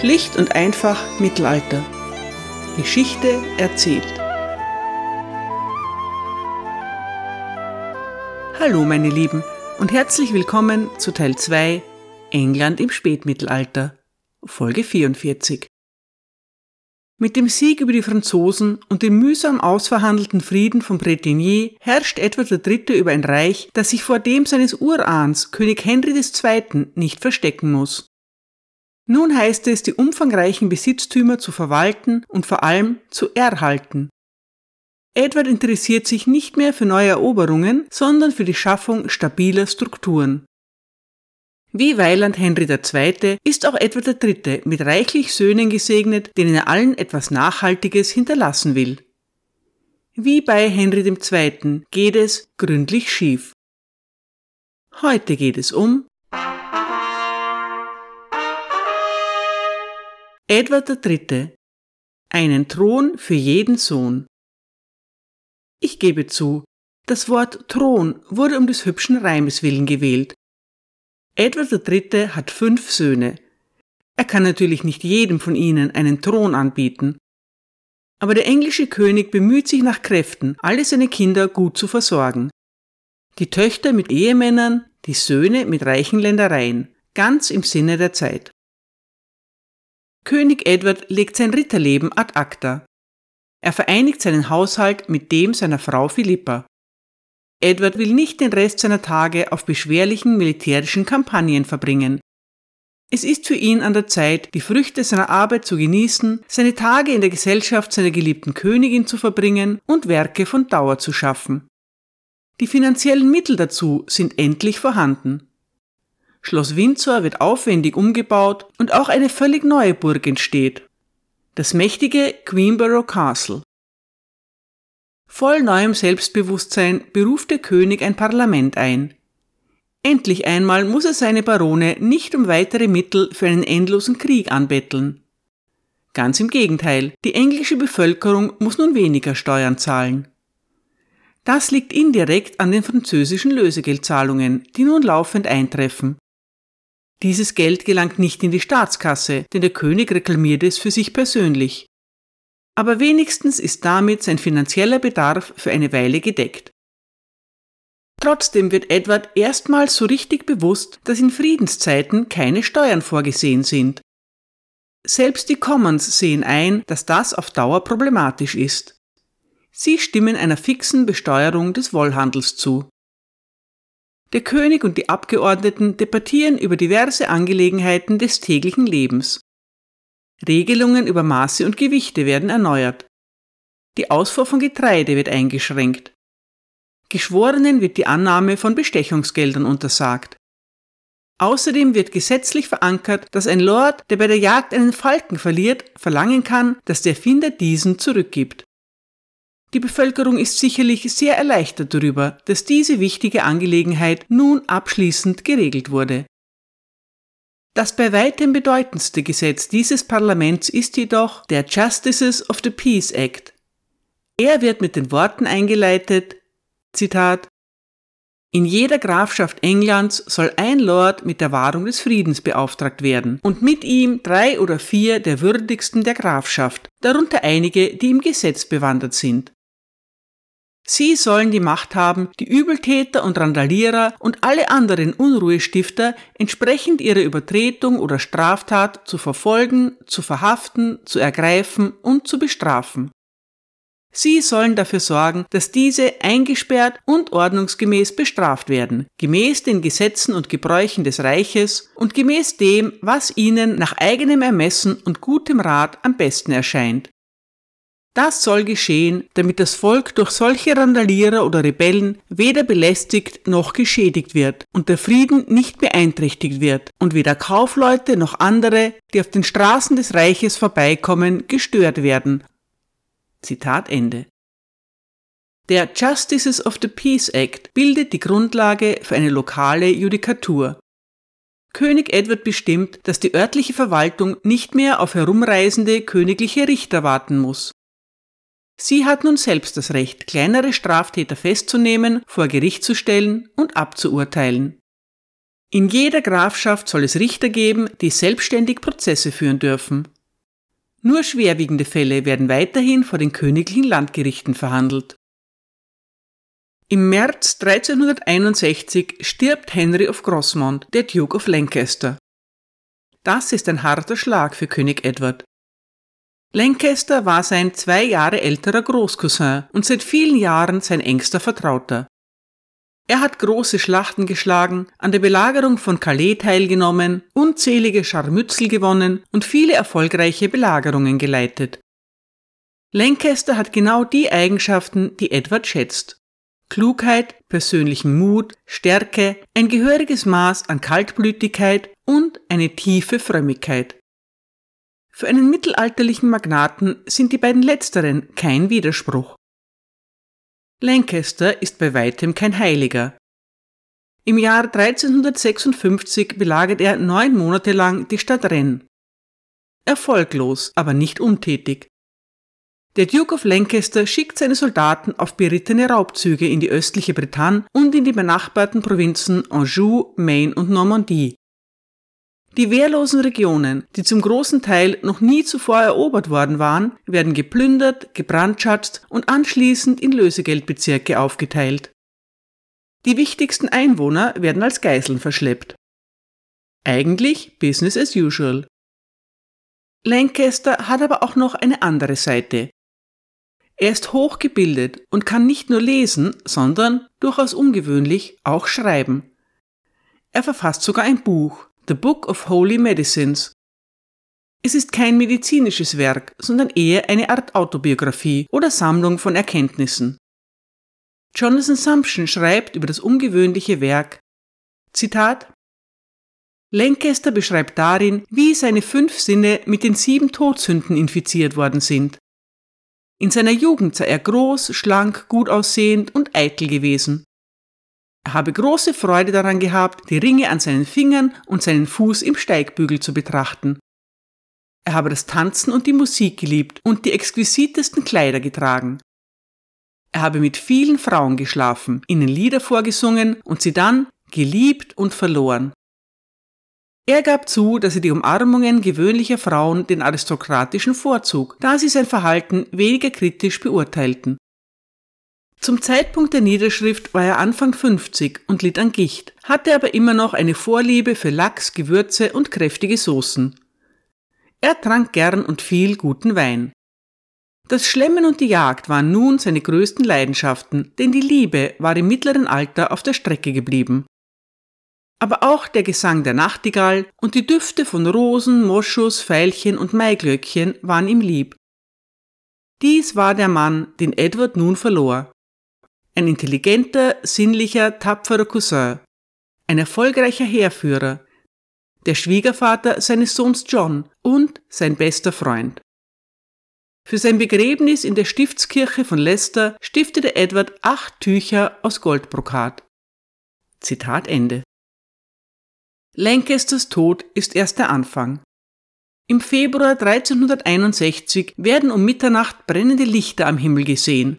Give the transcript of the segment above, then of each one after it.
Schlicht und einfach Mittelalter. Geschichte erzählt. Hallo meine Lieben und herzlich willkommen zu Teil 2 England im Spätmittelalter, Folge 44. Mit dem Sieg über die Franzosen und dem mühsam ausverhandelten Frieden von Bretigny herrscht Edward III. über ein Reich, das sich vor dem seines Urahns, König Henry II., nicht verstecken muss. Nun heißt es, die umfangreichen Besitztümer zu verwalten und vor allem zu erhalten. Edward interessiert sich nicht mehr für neue Eroberungen, sondern für die Schaffung stabiler Strukturen. Wie Weiland Henry II. ist auch Edward III. mit reichlich Söhnen gesegnet, denen er allen etwas Nachhaltiges hinterlassen will. Wie bei Henry II. geht es gründlich schief. Heute geht es um Edward III. Einen Thron für jeden Sohn. Ich gebe zu, das Wort Thron wurde um des hübschen Reimes willen gewählt. Edward III. hat fünf Söhne. Er kann natürlich nicht jedem von ihnen einen Thron anbieten. Aber der englische König bemüht sich nach Kräften, alle seine Kinder gut zu versorgen. Die Töchter mit Ehemännern, die Söhne mit reichen Ländereien, ganz im Sinne der Zeit. König Edward legt sein Ritterleben ad acta. Er vereinigt seinen Haushalt mit dem seiner Frau Philippa. Edward will nicht den Rest seiner Tage auf beschwerlichen militärischen Kampagnen verbringen. Es ist für ihn an der Zeit, die Früchte seiner Arbeit zu genießen, seine Tage in der Gesellschaft seiner geliebten Königin zu verbringen und Werke von Dauer zu schaffen. Die finanziellen Mittel dazu sind endlich vorhanden. Schloss Windsor wird aufwendig umgebaut und auch eine völlig neue Burg entsteht. Das mächtige Queenborough Castle. Voll neuem Selbstbewusstsein beruft der König ein Parlament ein. Endlich einmal muss er seine Barone nicht um weitere Mittel für einen endlosen Krieg anbetteln. Ganz im Gegenteil, die englische Bevölkerung muss nun weniger Steuern zahlen. Das liegt indirekt an den französischen Lösegeldzahlungen, die nun laufend eintreffen. Dieses Geld gelangt nicht in die Staatskasse, denn der König reklamiert es für sich persönlich. Aber wenigstens ist damit sein finanzieller Bedarf für eine Weile gedeckt. Trotzdem wird Edward erstmals so richtig bewusst, dass in Friedenszeiten keine Steuern vorgesehen sind. Selbst die Commons sehen ein, dass das auf Dauer problematisch ist. Sie stimmen einer fixen Besteuerung des Wollhandels zu. Der König und die Abgeordneten debattieren über diverse Angelegenheiten des täglichen Lebens. Regelungen über Maße und Gewichte werden erneuert. Die Ausfuhr von Getreide wird eingeschränkt. Geschworenen wird die Annahme von Bestechungsgeldern untersagt. Außerdem wird gesetzlich verankert, dass ein Lord, der bei der Jagd einen Falken verliert, verlangen kann, dass der Finder diesen zurückgibt. Die Bevölkerung ist sicherlich sehr erleichtert darüber, dass diese wichtige Angelegenheit nun abschließend geregelt wurde. Das bei weitem bedeutendste Gesetz dieses Parlaments ist jedoch der Justices of the Peace Act. Er wird mit den Worten eingeleitet, Zitat, in jeder Grafschaft Englands soll ein Lord mit der Wahrung des Friedens beauftragt werden und mit ihm drei oder vier der würdigsten der Grafschaft, darunter einige, die im Gesetz bewandert sind. Sie sollen die Macht haben, die Übeltäter und Randalierer und alle anderen Unruhestifter entsprechend ihrer Übertretung oder Straftat zu verfolgen, zu verhaften, zu ergreifen und zu bestrafen. Sie sollen dafür sorgen, dass diese eingesperrt und ordnungsgemäß bestraft werden, gemäß den Gesetzen und Gebräuchen des Reiches und gemäß dem, was ihnen nach eigenem Ermessen und gutem Rat am besten erscheint, das soll geschehen, damit das Volk durch solche Randalierer oder Rebellen weder belästigt noch geschädigt wird und der Frieden nicht beeinträchtigt wird und weder Kaufleute noch andere, die auf den Straßen des Reiches vorbeikommen, gestört werden. Zitat Ende. Der Justices of the Peace Act bildet die Grundlage für eine lokale Judikatur. König Edward bestimmt, dass die örtliche Verwaltung nicht mehr auf herumreisende königliche Richter warten muss. Sie hat nun selbst das Recht, kleinere Straftäter festzunehmen, vor Gericht zu stellen und abzuurteilen. In jeder Grafschaft soll es Richter geben, die selbstständig Prozesse führen dürfen. Nur schwerwiegende Fälle werden weiterhin vor den königlichen Landgerichten verhandelt. Im März 1361 stirbt Henry of Grosmont, der Duke of Lancaster. Das ist ein harter Schlag für König Edward. Lancaster war sein zwei Jahre älterer Großcousin und seit vielen Jahren sein engster Vertrauter. Er hat große Schlachten geschlagen, an der Belagerung von Calais teilgenommen, unzählige Scharmützel gewonnen und viele erfolgreiche Belagerungen geleitet. Lancaster hat genau die Eigenschaften, die Edward schätzt. Klugheit, persönlichen Mut, Stärke, ein gehöriges Maß an Kaltblütigkeit und eine tiefe Frömmigkeit. Für einen mittelalterlichen Magnaten sind die beiden letzteren kein Widerspruch. Lancaster ist bei weitem kein Heiliger. Im Jahr 1356 belagert er neun Monate lang die Stadt Rennes. Erfolglos, aber nicht untätig. Der Duke of Lancaster schickt seine Soldaten auf berittene Raubzüge in die östliche Bretagne und in die benachbarten Provinzen Anjou, Maine und Normandie. Die wehrlosen Regionen, die zum großen Teil noch nie zuvor erobert worden waren, werden geplündert, gebrandschatzt und anschließend in Lösegeldbezirke aufgeteilt. Die wichtigsten Einwohner werden als Geiseln verschleppt. Eigentlich Business as usual. Lancaster hat aber auch noch eine andere Seite. Er ist hochgebildet und kann nicht nur lesen, sondern, durchaus ungewöhnlich, auch schreiben. Er verfasst sogar ein Buch, The Book of Holy Medicines. Es ist kein medizinisches Werk, sondern eher eine Art Autobiografie oder Sammlung von Erkenntnissen. Jonathan Sumption schreibt über das ungewöhnliche Werk, Zitat, Lancaster beschreibt darin, wie seine fünf Sinne mit den sieben Todsünden infiziert worden sind in seiner Jugend sei er groß, schlank, gut aussehend und eitel gewesen. Er habe große Freude daran gehabt, die Ringe an seinen Fingern und seinen Fuß im Steigbügel zu betrachten. Er habe das Tanzen und die Musik geliebt und die exquisitesten Kleider getragen. Er habe mit vielen Frauen geschlafen, ihnen Lieder vorgesungen und sie dann geliebt und verloren. Er gab zu, dass er die Umarmungen gewöhnlicher Frauen den aristokratischen vorzog, da sie sein Verhalten weniger kritisch beurteilten. Zum Zeitpunkt der Niederschrift war er Anfang 50 und litt an Gicht, hatte aber immer noch eine Vorliebe für Lachs, Gewürze und kräftige Soßen. Er trank gern und viel guten Wein. Das Schlemmen und die Jagd waren nun seine größten Leidenschaften, denn die Liebe war im mittleren Alter auf der Strecke geblieben aber auch der Gesang der Nachtigall und die Düfte von Rosen, Moschus, Veilchen und Maiglöckchen waren ihm lieb. Dies war der Mann, den Edward nun verlor. Ein intelligenter, sinnlicher, tapferer Cousin, ein erfolgreicher Heerführer, der Schwiegervater seines Sohns John und sein bester Freund. Für sein Begräbnis in der Stiftskirche von Leicester stiftete Edward acht Tücher aus Goldbrokat. Zitat Ende. Lancasters Tod ist erst der Anfang. Im Februar 1361 werden um Mitternacht brennende Lichter am Himmel gesehen,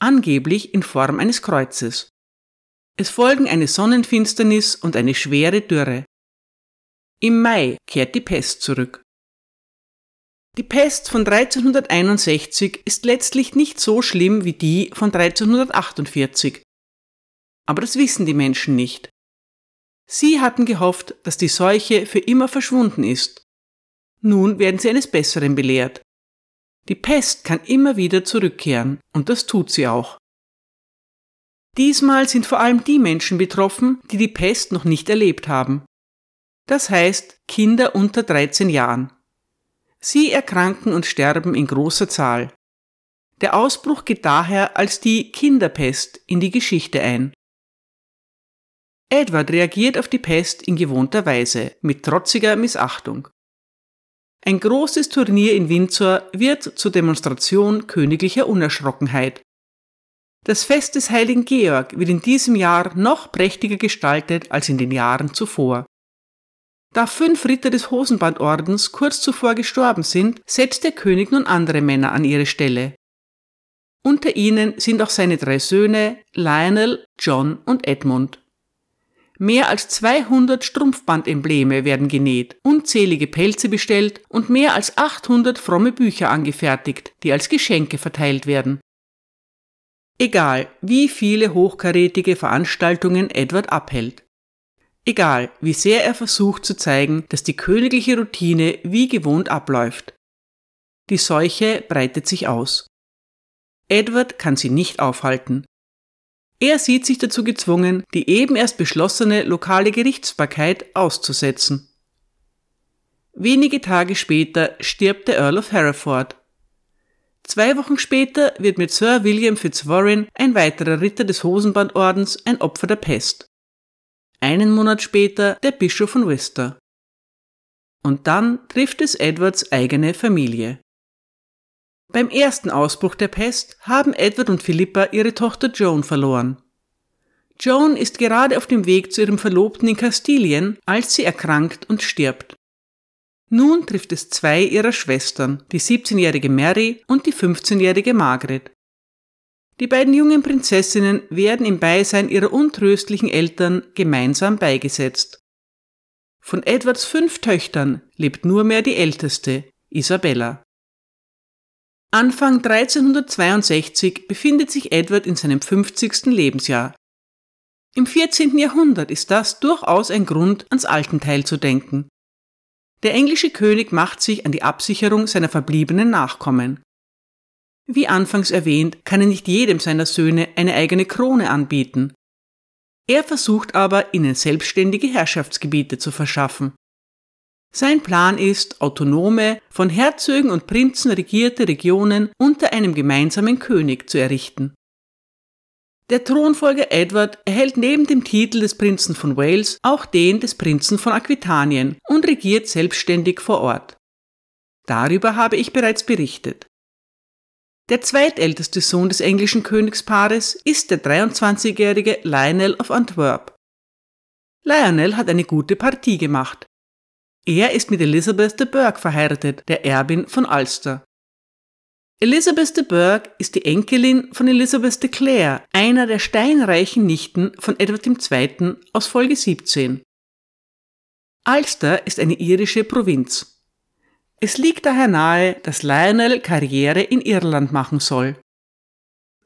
angeblich in Form eines Kreuzes. Es folgen eine Sonnenfinsternis und eine schwere Dürre. Im Mai kehrt die Pest zurück. Die Pest von 1361 ist letztlich nicht so schlimm wie die von 1348. Aber das wissen die Menschen nicht. Sie hatten gehofft, dass die Seuche für immer verschwunden ist. Nun werden sie eines Besseren belehrt. Die Pest kann immer wieder zurückkehren, und das tut sie auch. Diesmal sind vor allem die Menschen betroffen, die die Pest noch nicht erlebt haben. Das heißt Kinder unter 13 Jahren. Sie erkranken und sterben in großer Zahl. Der Ausbruch geht daher als die Kinderpest in die Geschichte ein. Edward reagiert auf die Pest in gewohnter Weise, mit trotziger Missachtung. Ein großes Turnier in Windsor wird zur Demonstration königlicher Unerschrockenheit. Das Fest des heiligen Georg wird in diesem Jahr noch prächtiger gestaltet als in den Jahren zuvor. Da fünf Ritter des Hosenbandordens kurz zuvor gestorben sind, setzt der König nun andere Männer an ihre Stelle. Unter ihnen sind auch seine drei Söhne Lionel, John und Edmund. Mehr als 200 Strumpfbandembleme werden genäht, unzählige Pelze bestellt und mehr als 800 fromme Bücher angefertigt, die als Geschenke verteilt werden. Egal, wie viele hochkarätige Veranstaltungen Edward abhält. Egal, wie sehr er versucht zu zeigen, dass die königliche Routine wie gewohnt abläuft. Die Seuche breitet sich aus. Edward kann sie nicht aufhalten. Er sieht sich dazu gezwungen, die eben erst beschlossene lokale Gerichtsbarkeit auszusetzen. Wenige Tage später stirbt der Earl of Hereford. Zwei Wochen später wird mit Sir William Fitzwarren ein weiterer Ritter des Hosenbandordens ein Opfer der Pest. Einen Monat später der Bischof von Worcester. Und dann trifft es Edwards eigene Familie. Beim ersten Ausbruch der Pest haben Edward und Philippa ihre Tochter Joan verloren. Joan ist gerade auf dem Weg zu ihrem Verlobten in Kastilien, als sie erkrankt und stirbt. Nun trifft es zwei ihrer Schwestern, die 17-jährige Mary und die 15-jährige Margaret. Die beiden jungen Prinzessinnen werden im Beisein ihrer untröstlichen Eltern gemeinsam beigesetzt. Von Edwards fünf Töchtern lebt nur mehr die älteste, Isabella. Anfang 1362 befindet sich Edward in seinem 50. Lebensjahr. Im 14. Jahrhundert ist das durchaus ein Grund, ans Altenteil zu denken. Der englische König macht sich an die Absicherung seiner verbliebenen Nachkommen. Wie anfangs erwähnt, kann er nicht jedem seiner Söhne eine eigene Krone anbieten. Er versucht aber, ihnen selbstständige Herrschaftsgebiete zu verschaffen. Sein Plan ist, autonome, von Herzögen und Prinzen regierte Regionen unter einem gemeinsamen König zu errichten. Der Thronfolger Edward erhält neben dem Titel des Prinzen von Wales auch den des Prinzen von Aquitanien und regiert selbstständig vor Ort. Darüber habe ich bereits berichtet. Der zweitälteste Sohn des englischen Königspaares ist der 23-jährige Lionel of Antwerp. Lionel hat eine gute Partie gemacht, er ist mit Elizabeth de Burgh verheiratet, der Erbin von Ulster. Elizabeth de Burgh ist die Enkelin von Elizabeth de Clare, einer der steinreichen Nichten von Edward II. aus Folge 17. Ulster ist eine irische Provinz. Es liegt daher nahe, dass Lionel Karriere in Irland machen soll.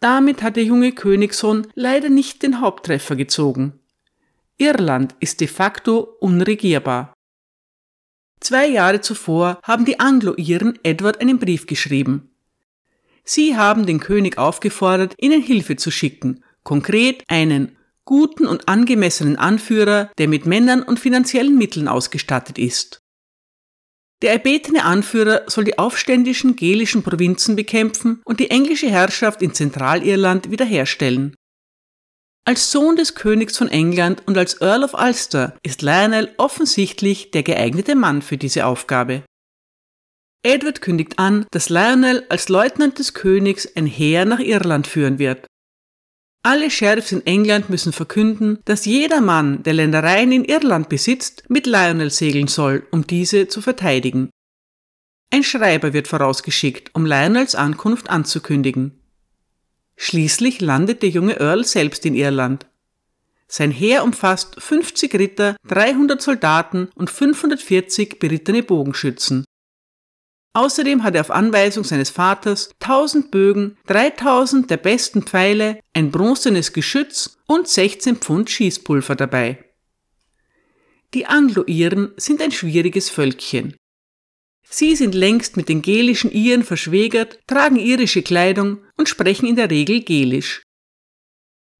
Damit hat der junge Königssohn leider nicht den Haupttreffer gezogen. Irland ist de facto unregierbar. Zwei Jahre zuvor haben die Anglo-Iren Edward einen Brief geschrieben. Sie haben den König aufgefordert, ihnen Hilfe zu schicken, konkret einen guten und angemessenen Anführer, der mit Männern und finanziellen Mitteln ausgestattet ist. Der erbetene Anführer soll die aufständischen gelischen Provinzen bekämpfen und die englische Herrschaft in Zentralirland wiederherstellen. Als Sohn des Königs von England und als Earl of Ulster ist Lionel offensichtlich der geeignete Mann für diese Aufgabe. Edward kündigt an, dass Lionel als Leutnant des Königs ein Heer nach Irland führen wird. Alle Sheriffs in England müssen verkünden, dass jeder Mann, der Ländereien in Irland besitzt, mit Lionel segeln soll, um diese zu verteidigen. Ein Schreiber wird vorausgeschickt, um Lionels Ankunft anzukündigen. Schließlich landet der junge Earl selbst in Irland. Sein Heer umfasst 50 Ritter, 300 Soldaten und 540 berittene Bogenschützen. Außerdem hat er auf Anweisung seines Vaters 1000 Bögen, 3000 der besten Pfeile, ein bronzenes Geschütz und 16 Pfund Schießpulver dabei. Die Anglo-Iren sind ein schwieriges Völkchen. Sie sind längst mit den gelischen Iren verschwägert, tragen irische Kleidung und sprechen in der Regel gelisch.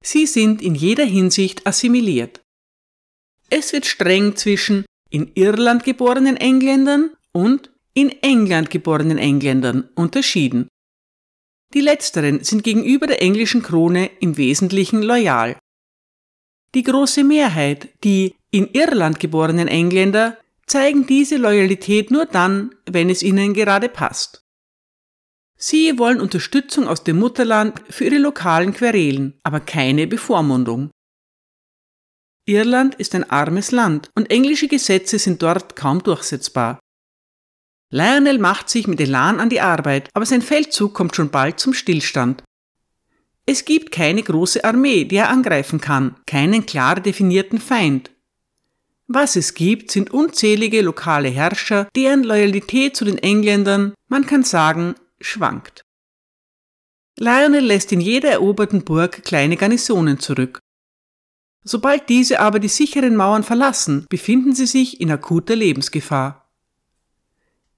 Sie sind in jeder Hinsicht assimiliert. Es wird streng zwischen in Irland geborenen Engländern und in England geborenen Engländern unterschieden. Die letzteren sind gegenüber der englischen Krone im Wesentlichen loyal. Die große Mehrheit, die in Irland geborenen Engländer zeigen diese Loyalität nur dann, wenn es ihnen gerade passt. Sie wollen Unterstützung aus dem Mutterland für ihre lokalen Querelen, aber keine Bevormundung. Irland ist ein armes Land und englische Gesetze sind dort kaum durchsetzbar. Lionel macht sich mit Elan an die Arbeit, aber sein Feldzug kommt schon bald zum Stillstand. Es gibt keine große Armee, die er angreifen kann, keinen klar definierten Feind. Was es gibt, sind unzählige lokale Herrscher, deren Loyalität zu den Engländern, man kann sagen, schwankt. Lionel lässt in jeder eroberten Burg kleine Garnisonen zurück. Sobald diese aber die sicheren Mauern verlassen, befinden sie sich in akuter Lebensgefahr.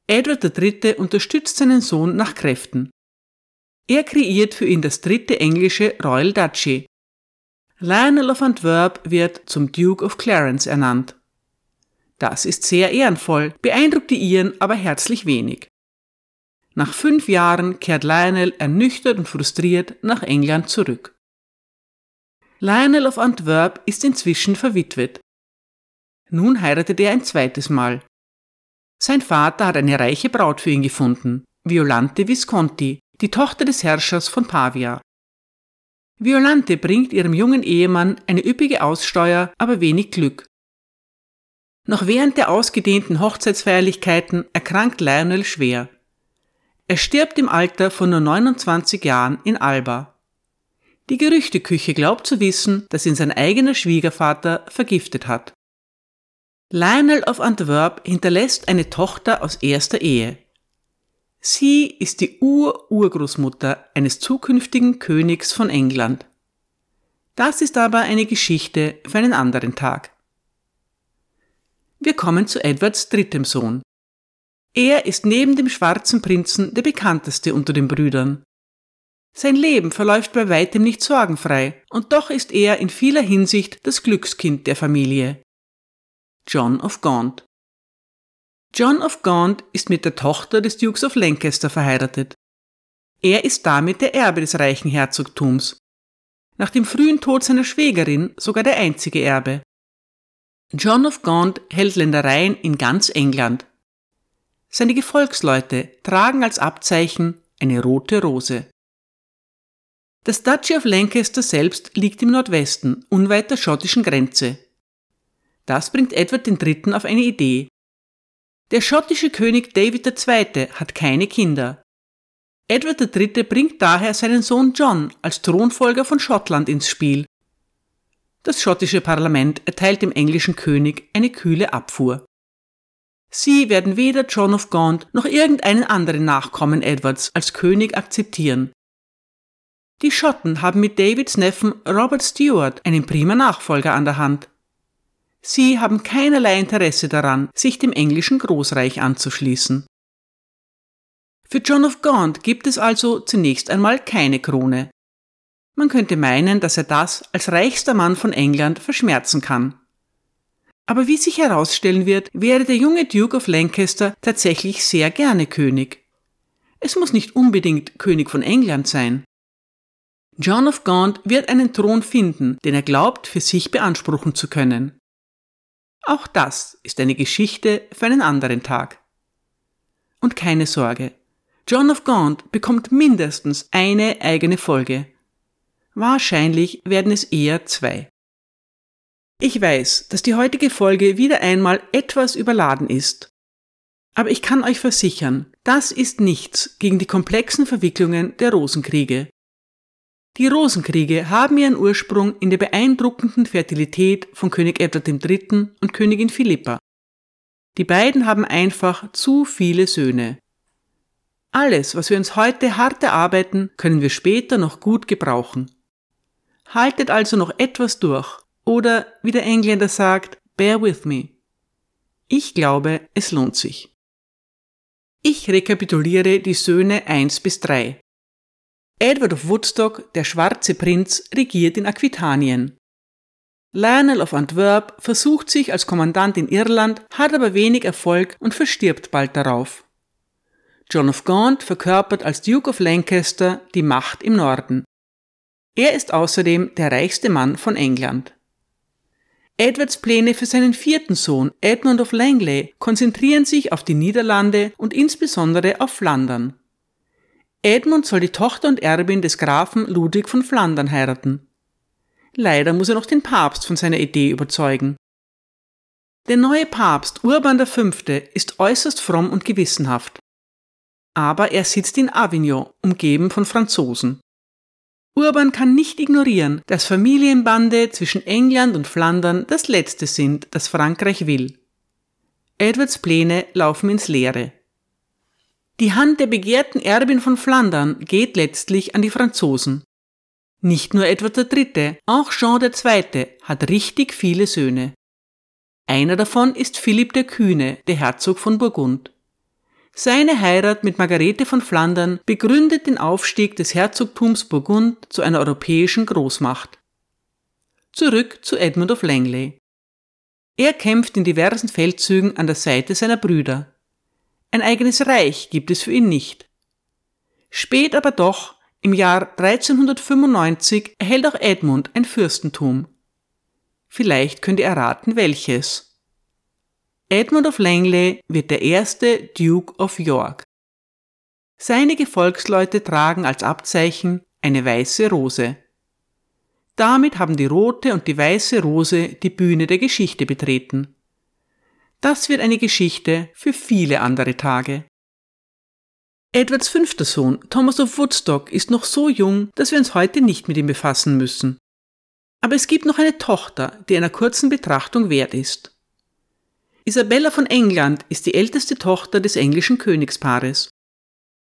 Edward III. unterstützt seinen Sohn nach Kräften. Er kreiert für ihn das dritte englische Royal Duchy. Lionel of Antwerp wird zum Duke of Clarence ernannt. Das ist sehr ehrenvoll, beeindruckt die Iren aber herzlich wenig. Nach fünf Jahren kehrt Lionel ernüchtert und frustriert nach England zurück. Lionel of Antwerp ist inzwischen verwitwet. Nun heiratet er ein zweites Mal. Sein Vater hat eine reiche Braut für ihn gefunden, Violante Visconti, die Tochter des Herrschers von Pavia. Violante bringt ihrem jungen Ehemann eine üppige Aussteuer, aber wenig Glück. Noch während der ausgedehnten Hochzeitsfeierlichkeiten erkrankt Lionel schwer. Er stirbt im Alter von nur 29 Jahren in Alba. Die Gerüchteküche glaubt zu wissen, dass ihn sein eigener Schwiegervater vergiftet hat. Lionel of Antwerp hinterlässt eine Tochter aus erster Ehe. Sie ist die Ur-Urgroßmutter eines zukünftigen Königs von England. Das ist aber eine Geschichte für einen anderen Tag. Wir kommen zu Edwards drittem Sohn. Er ist neben dem schwarzen Prinzen der bekannteste unter den Brüdern. Sein Leben verläuft bei weitem nicht sorgenfrei, und doch ist er in vieler Hinsicht das Glückskind der Familie. John of Gaunt John of Gaunt ist mit der Tochter des Dukes of Lancaster verheiratet. Er ist damit der Erbe des reichen Herzogtums. Nach dem frühen Tod seiner Schwägerin sogar der einzige Erbe. John of Gaunt hält Ländereien in ganz England. Seine Gefolgsleute tragen als Abzeichen eine rote Rose. Das Duchy of Lancaster selbst liegt im Nordwesten, unweit der schottischen Grenze. Das bringt Edward III. auf eine Idee. Der schottische König David II. hat keine Kinder. Edward III. bringt daher seinen Sohn John als Thronfolger von Schottland ins Spiel das schottische Parlament erteilt dem englischen König eine kühle Abfuhr. Sie werden weder John of Gaunt noch irgendeinen anderen Nachkommen Edwards als König akzeptieren. Die Schotten haben mit Davids Neffen Robert Stewart einen prima Nachfolger an der Hand. Sie haben keinerlei Interesse daran, sich dem englischen Großreich anzuschließen. Für John of Gaunt gibt es also zunächst einmal keine Krone. Man könnte meinen, dass er das als reichster Mann von England verschmerzen kann. Aber wie sich herausstellen wird, wäre der junge Duke of Lancaster tatsächlich sehr gerne König. Es muss nicht unbedingt König von England sein. John of Gaunt wird einen Thron finden, den er glaubt für sich beanspruchen zu können. Auch das ist eine Geschichte für einen anderen Tag. Und keine Sorge, John of Gaunt bekommt mindestens eine eigene Folge. Wahrscheinlich werden es eher zwei. Ich weiß, dass die heutige Folge wieder einmal etwas überladen ist. Aber ich kann euch versichern, das ist nichts gegen die komplexen Verwicklungen der Rosenkriege. Die Rosenkriege haben ihren Ursprung in der beeindruckenden Fertilität von König Edward III. und Königin Philippa. Die beiden haben einfach zu viele Söhne. Alles, was wir uns heute hart erarbeiten, können wir später noch gut gebrauchen. Haltet also noch etwas durch. Oder, wie der Engländer sagt, bear with me. Ich glaube, es lohnt sich. Ich rekapituliere die Söhne 1 bis 3. Edward of Woodstock, der schwarze Prinz, regiert in Aquitanien. Lionel of Antwerp versucht sich als Kommandant in Irland, hat aber wenig Erfolg und verstirbt bald darauf. John of Gaunt verkörpert als Duke of Lancaster die Macht im Norden. Er ist außerdem der reichste Mann von England. Edwards Pläne für seinen vierten Sohn, Edmund of Langley, konzentrieren sich auf die Niederlande und insbesondere auf Flandern. Edmund soll die Tochter und Erbin des Grafen Ludwig von Flandern heiraten. Leider muss er noch den Papst von seiner Idee überzeugen. Der neue Papst Urban V. ist äußerst fromm und gewissenhaft. Aber er sitzt in Avignon, umgeben von Franzosen. Urban kann nicht ignorieren, dass Familienbande zwischen England und Flandern das Letzte sind, das Frankreich will. Edwards Pläne laufen ins Leere. Die Hand der begehrten Erbin von Flandern geht letztlich an die Franzosen. Nicht nur Edward III., auch Jean II. hat richtig viele Söhne. Einer davon ist Philipp der Kühne, der Herzog von Burgund. Seine Heirat mit Margarete von Flandern begründet den Aufstieg des Herzogtums Burgund zu einer europäischen Großmacht. Zurück zu Edmund of Langley. Er kämpft in diversen Feldzügen an der Seite seiner Brüder. Ein eigenes Reich gibt es für ihn nicht. Spät aber doch, im Jahr 1395, erhält auch Edmund ein Fürstentum. Vielleicht könnt ihr erraten, welches. Edmund of Langley wird der erste Duke of York. Seine Gefolgsleute tragen als Abzeichen eine weiße Rose. Damit haben die rote und die weiße Rose die Bühne der Geschichte betreten. Das wird eine Geschichte für viele andere Tage. Edwards fünfter Sohn, Thomas of Woodstock, ist noch so jung, dass wir uns heute nicht mit ihm befassen müssen. Aber es gibt noch eine Tochter, die einer kurzen Betrachtung wert ist. Isabella von England ist die älteste Tochter des englischen Königspaares.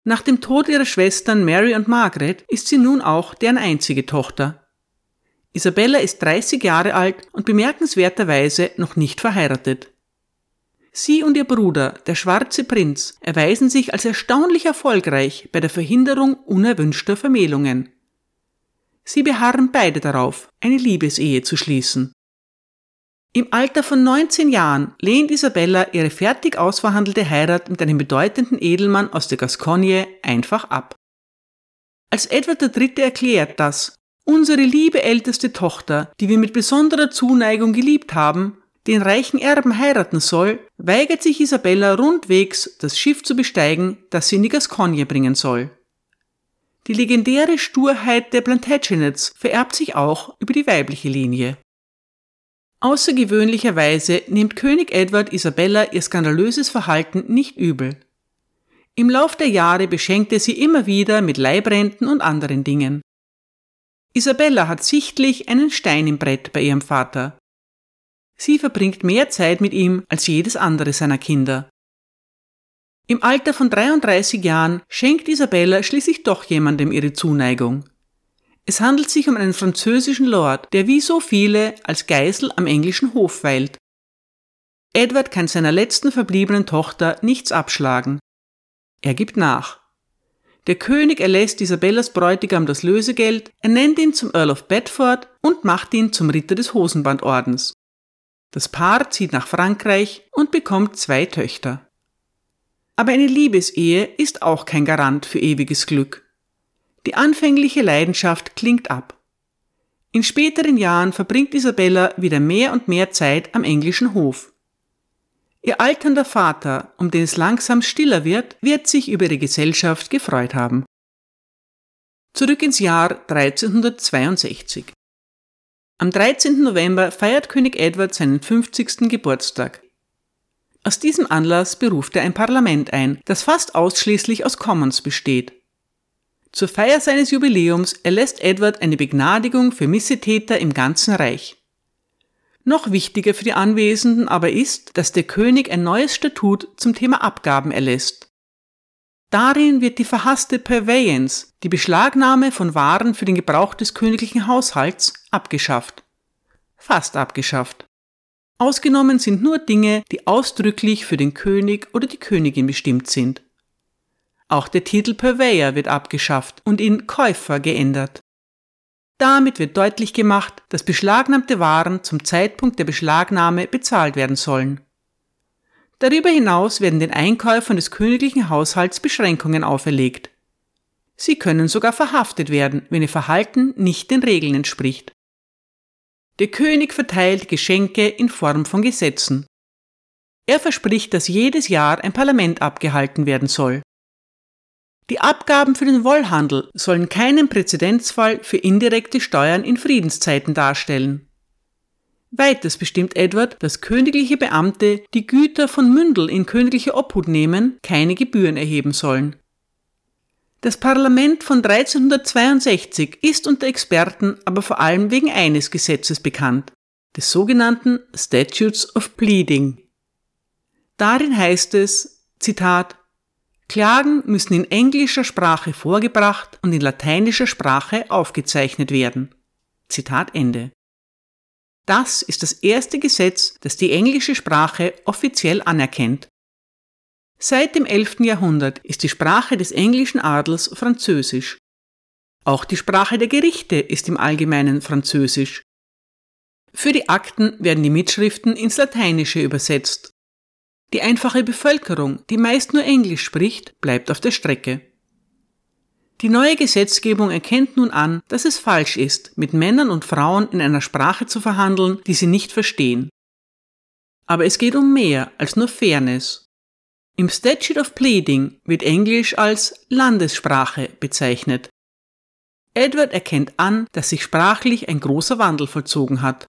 Nach dem Tod ihrer Schwestern Mary und Margaret ist sie nun auch deren einzige Tochter. Isabella ist 30 Jahre alt und bemerkenswerterweise noch nicht verheiratet. Sie und ihr Bruder, der schwarze Prinz, erweisen sich als erstaunlich erfolgreich bei der Verhinderung unerwünschter Vermählungen. Sie beharren beide darauf, eine Liebesehe zu schließen. Im Alter von 19 Jahren lehnt Isabella ihre fertig ausverhandelte Heirat mit einem bedeutenden Edelmann aus der Gascogne einfach ab. Als Edward III. erklärt, dass Unsere liebe älteste Tochter, die wir mit besonderer Zuneigung geliebt haben, den reichen Erben heiraten soll, weigert sich Isabella rundwegs, das Schiff zu besteigen, das sie in die Gascogne bringen soll. Die legendäre Sturheit der Plantagenets vererbt sich auch über die weibliche Linie. Außergewöhnlicherweise nimmt König Edward Isabella ihr skandalöses Verhalten nicht übel. Im Lauf der Jahre beschenkt er sie immer wieder mit Leibrenten und anderen Dingen. Isabella hat sichtlich einen Stein im Brett bei ihrem Vater. Sie verbringt mehr Zeit mit ihm als jedes andere seiner Kinder. Im Alter von 33 Jahren schenkt Isabella schließlich doch jemandem ihre Zuneigung. Es handelt sich um einen französischen Lord, der wie so viele als Geisel am englischen Hof weilt. Edward kann seiner letzten verbliebenen Tochter nichts abschlagen. Er gibt nach. Der König erlässt Isabellas Bräutigam das Lösegeld, ernennt ihn zum Earl of Bedford und macht ihn zum Ritter des Hosenbandordens. Das Paar zieht nach Frankreich und bekommt zwei Töchter. Aber eine Liebesehe ist auch kein Garant für ewiges Glück. Die anfängliche Leidenschaft klingt ab. In späteren Jahren verbringt Isabella wieder mehr und mehr Zeit am englischen Hof. Ihr alternder Vater, um den es langsam stiller wird, wird sich über ihre Gesellschaft gefreut haben. Zurück ins Jahr 1362. Am 13. November feiert König Edward seinen 50. Geburtstag. Aus diesem Anlass beruft er ein Parlament ein, das fast ausschließlich aus Commons besteht. Zur Feier seines Jubiläums erlässt Edward eine Begnadigung für Missetäter im ganzen Reich. Noch wichtiger für die Anwesenden aber ist, dass der König ein neues Statut zum Thema Abgaben erlässt. Darin wird die verhasste Purveyance, die Beschlagnahme von Waren für den Gebrauch des königlichen Haushalts, abgeschafft. Fast abgeschafft. Ausgenommen sind nur Dinge, die ausdrücklich für den König oder die Königin bestimmt sind. Auch der Titel Purveyor wird abgeschafft und in Käufer geändert. Damit wird deutlich gemacht, dass beschlagnahmte Waren zum Zeitpunkt der Beschlagnahme bezahlt werden sollen. Darüber hinaus werden den Einkäufern des königlichen Haushalts Beschränkungen auferlegt. Sie können sogar verhaftet werden, wenn ihr Verhalten nicht den Regeln entspricht. Der König verteilt Geschenke in Form von Gesetzen. Er verspricht, dass jedes Jahr ein Parlament abgehalten werden soll. Die Abgaben für den Wollhandel sollen keinen Präzedenzfall für indirekte Steuern in Friedenszeiten darstellen. Weiters bestimmt Edward, dass königliche Beamte, die Güter von Mündel in königliche Obhut nehmen, keine Gebühren erheben sollen. Das Parlament von 1362 ist unter Experten aber vor allem wegen eines Gesetzes bekannt, des sogenannten Statutes of Pleading. Darin heißt es, Zitat, Klagen müssen in englischer Sprache vorgebracht und in lateinischer Sprache aufgezeichnet werden. Zitat Ende. Das ist das erste Gesetz, das die englische Sprache offiziell anerkennt. Seit dem 11. Jahrhundert ist die Sprache des englischen Adels Französisch. Auch die Sprache der Gerichte ist im Allgemeinen Französisch. Für die Akten werden die Mitschriften ins Lateinische übersetzt die einfache Bevölkerung, die meist nur Englisch spricht, bleibt auf der Strecke. Die neue Gesetzgebung erkennt nun an, dass es falsch ist, mit Männern und Frauen in einer Sprache zu verhandeln, die sie nicht verstehen. Aber es geht um mehr als nur Fairness. Im Statute of Pleading wird Englisch als Landessprache bezeichnet. Edward erkennt an, dass sich sprachlich ein großer Wandel vollzogen hat.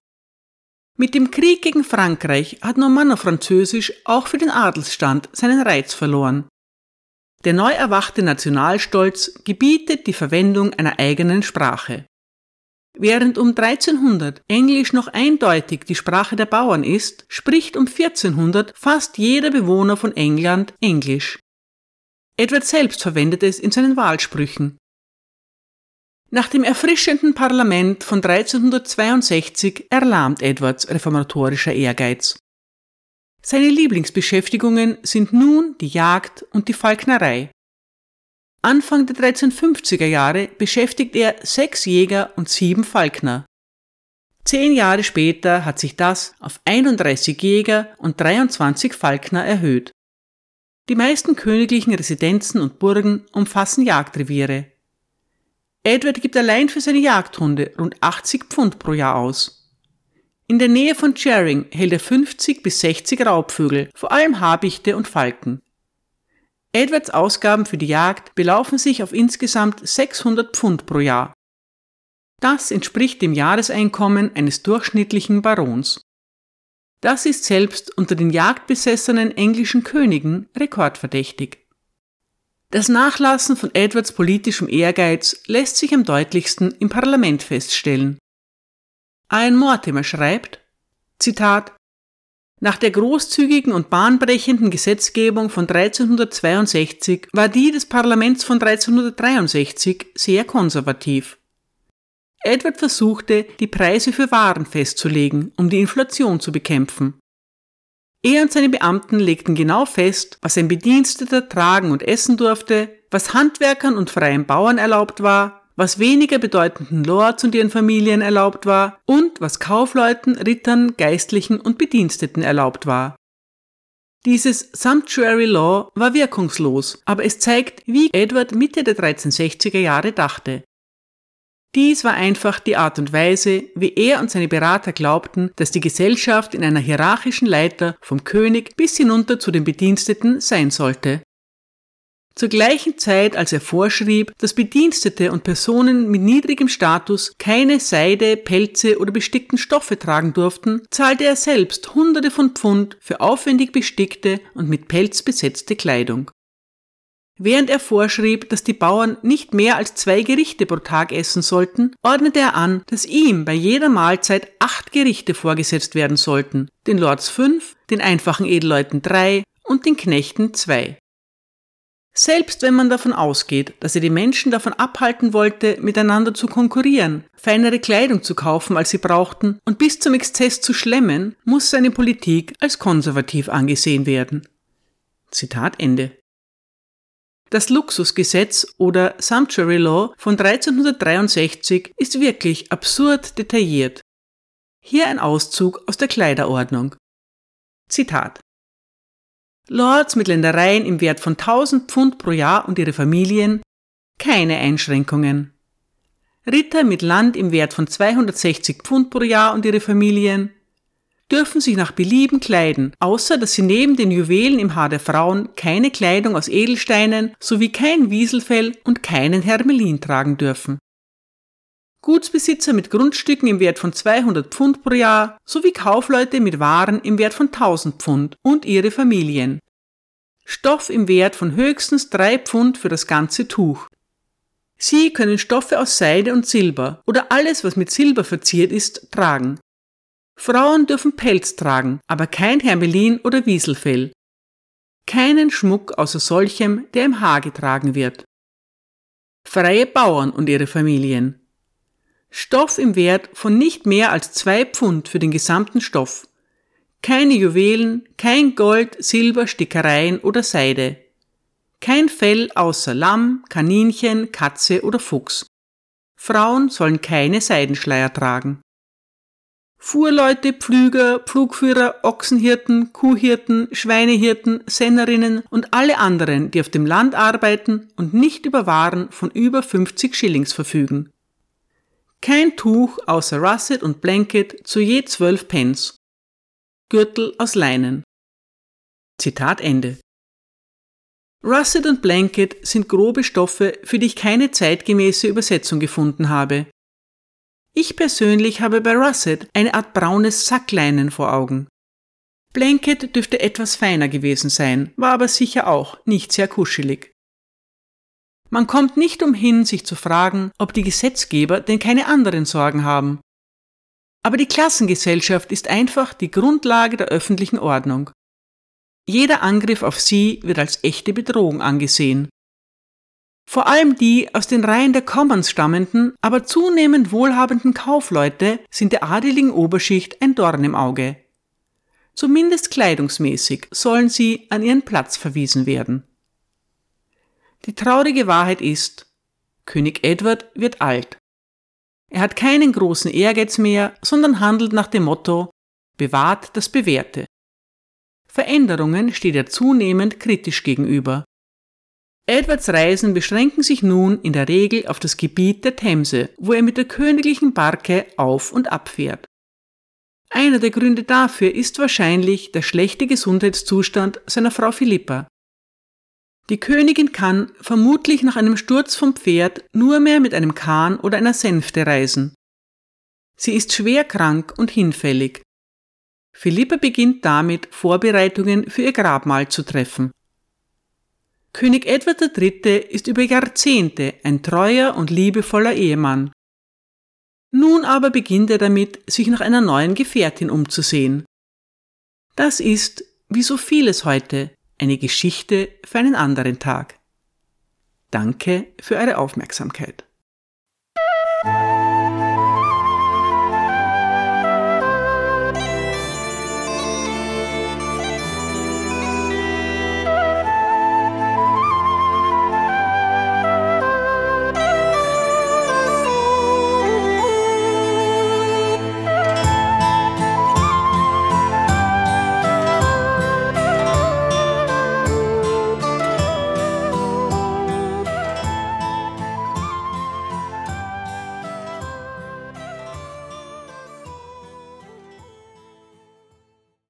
Mit dem Krieg gegen Frankreich hat Normanno-Französisch auch für den Adelsstand seinen Reiz verloren. Der neu erwachte Nationalstolz gebietet die Verwendung einer eigenen Sprache. Während um 1300 Englisch noch eindeutig die Sprache der Bauern ist, spricht um 1400 fast jeder Bewohner von England Englisch. Edward selbst verwendet es in seinen Wahlsprüchen. Nach dem erfrischenden Parlament von 1362 erlahmt Edwards reformatorischer Ehrgeiz. Seine Lieblingsbeschäftigungen sind nun die Jagd und die Falknerei. Anfang der 1350er Jahre beschäftigt er sechs Jäger und sieben Falkner. Zehn Jahre später hat sich das auf 31 Jäger und 23 Falkner erhöht. Die meisten königlichen Residenzen und Burgen umfassen Jagdreviere. Edward gibt allein für seine Jagdhunde rund 80 Pfund pro Jahr aus. In der Nähe von Charing hält er 50 bis 60 Raubvögel, vor allem Habichte und Falken. Edwards Ausgaben für die Jagd belaufen sich auf insgesamt 600 Pfund pro Jahr. Das entspricht dem Jahreseinkommen eines durchschnittlichen Barons. Das ist selbst unter den jagdbesessenen englischen Königen rekordverdächtig. Das Nachlassen von Edwards politischem Ehrgeiz lässt sich am deutlichsten im Parlament feststellen. Ian Mortimer schreibt, Zitat, nach der großzügigen und bahnbrechenden Gesetzgebung von 1362 war die des Parlaments von 1363 sehr konservativ. Edward versuchte, die Preise für Waren festzulegen, um die Inflation zu bekämpfen. Er und seine Beamten legten genau fest, was ein Bediensteter tragen und essen durfte, was Handwerkern und freien Bauern erlaubt war, was weniger bedeutenden Lords und ihren Familien erlaubt war und was Kaufleuten, Rittern, Geistlichen und Bediensteten erlaubt war. Dieses Sumptuary Law war wirkungslos, aber es zeigt, wie Edward Mitte der 1360er Jahre dachte. Dies war einfach die Art und Weise, wie er und seine Berater glaubten, dass die Gesellschaft in einer hierarchischen Leiter vom König bis hinunter zu den Bediensteten sein sollte. Zur gleichen Zeit, als er vorschrieb, dass Bedienstete und Personen mit niedrigem Status keine Seide, Pelze oder bestickten Stoffe tragen durften, zahlte er selbst Hunderte von Pfund für aufwendig bestickte und mit Pelz besetzte Kleidung. Während er vorschrieb, dass die Bauern nicht mehr als zwei Gerichte pro Tag essen sollten, ordnete er an, dass ihm bei jeder Mahlzeit acht Gerichte vorgesetzt werden sollten, den Lords fünf, den einfachen Edelleuten drei und den Knechten zwei. Selbst wenn man davon ausgeht, dass er die Menschen davon abhalten wollte, miteinander zu konkurrieren, feinere Kleidung zu kaufen, als sie brauchten und bis zum Exzess zu schlemmen, muss seine Politik als konservativ angesehen werden. Zitat Ende. Das Luxusgesetz oder Sumptuary Law von 1363 ist wirklich absurd detailliert. Hier ein Auszug aus der Kleiderordnung. Zitat. Lords mit Ländereien im Wert von 1000 Pfund pro Jahr und ihre Familien keine Einschränkungen. Ritter mit Land im Wert von 260 Pfund pro Jahr und ihre Familien dürfen sich nach Belieben kleiden, außer dass sie neben den Juwelen im Haar der Frauen keine Kleidung aus Edelsteinen sowie kein Wieselfell und keinen Hermelin tragen dürfen. Gutsbesitzer mit Grundstücken im Wert von 200 Pfund pro Jahr sowie Kaufleute mit Waren im Wert von 1000 Pfund und ihre Familien. Stoff im Wert von höchstens drei Pfund für das ganze Tuch. Sie können Stoffe aus Seide und Silber oder alles, was mit Silber verziert ist, tragen. Frauen dürfen Pelz tragen, aber kein Hermelin oder Wieselfell. Keinen Schmuck außer solchem, der im Haar getragen wird. Freie Bauern und ihre Familien. Stoff im Wert von nicht mehr als zwei Pfund für den gesamten Stoff. Keine Juwelen, kein Gold, Silber, Stickereien oder Seide. Kein Fell außer Lamm, Kaninchen, Katze oder Fuchs. Frauen sollen keine Seidenschleier tragen. Fuhrleute, Pflüger, Pflugführer, Ochsenhirten, Kuhhirten, Schweinehirten, Sennerinnen und alle anderen, die auf dem Land arbeiten und nicht über Waren von über 50 Schillings verfügen. Kein Tuch außer Russet und Blanket zu je 12 Pence. Gürtel aus Leinen. Zitat Ende. Russet und Blanket sind grobe Stoffe, für die ich keine zeitgemäße Übersetzung gefunden habe. Ich persönlich habe bei Russet eine Art braunes Sackleinen vor Augen. Blanket dürfte etwas feiner gewesen sein, war aber sicher auch nicht sehr kuschelig. Man kommt nicht umhin, sich zu fragen, ob die Gesetzgeber denn keine anderen Sorgen haben. Aber die Klassengesellschaft ist einfach die Grundlage der öffentlichen Ordnung. Jeder Angriff auf sie wird als echte Bedrohung angesehen. Vor allem die aus den Reihen der Commons stammenden, aber zunehmend wohlhabenden Kaufleute sind der adeligen Oberschicht ein Dorn im Auge. Zumindest kleidungsmäßig sollen sie an ihren Platz verwiesen werden. Die traurige Wahrheit ist, König Edward wird alt. Er hat keinen großen Ehrgeiz mehr, sondern handelt nach dem Motto bewahrt das Bewährte. Veränderungen steht er zunehmend kritisch gegenüber. Edwards Reisen beschränken sich nun in der Regel auf das Gebiet der Themse, wo er mit der königlichen Barke auf und abfährt. Einer der Gründe dafür ist wahrscheinlich der schlechte Gesundheitszustand seiner Frau Philippa. Die Königin kann vermutlich nach einem Sturz vom Pferd nur mehr mit einem Kahn oder einer Sänfte reisen. Sie ist schwer krank und hinfällig. Philippa beginnt damit, Vorbereitungen für ihr Grabmal zu treffen. König Edward III. ist über Jahrzehnte ein treuer und liebevoller Ehemann. Nun aber beginnt er damit, sich nach einer neuen Gefährtin umzusehen. Das ist, wie so vieles heute, eine Geschichte für einen anderen Tag. Danke für eure Aufmerksamkeit.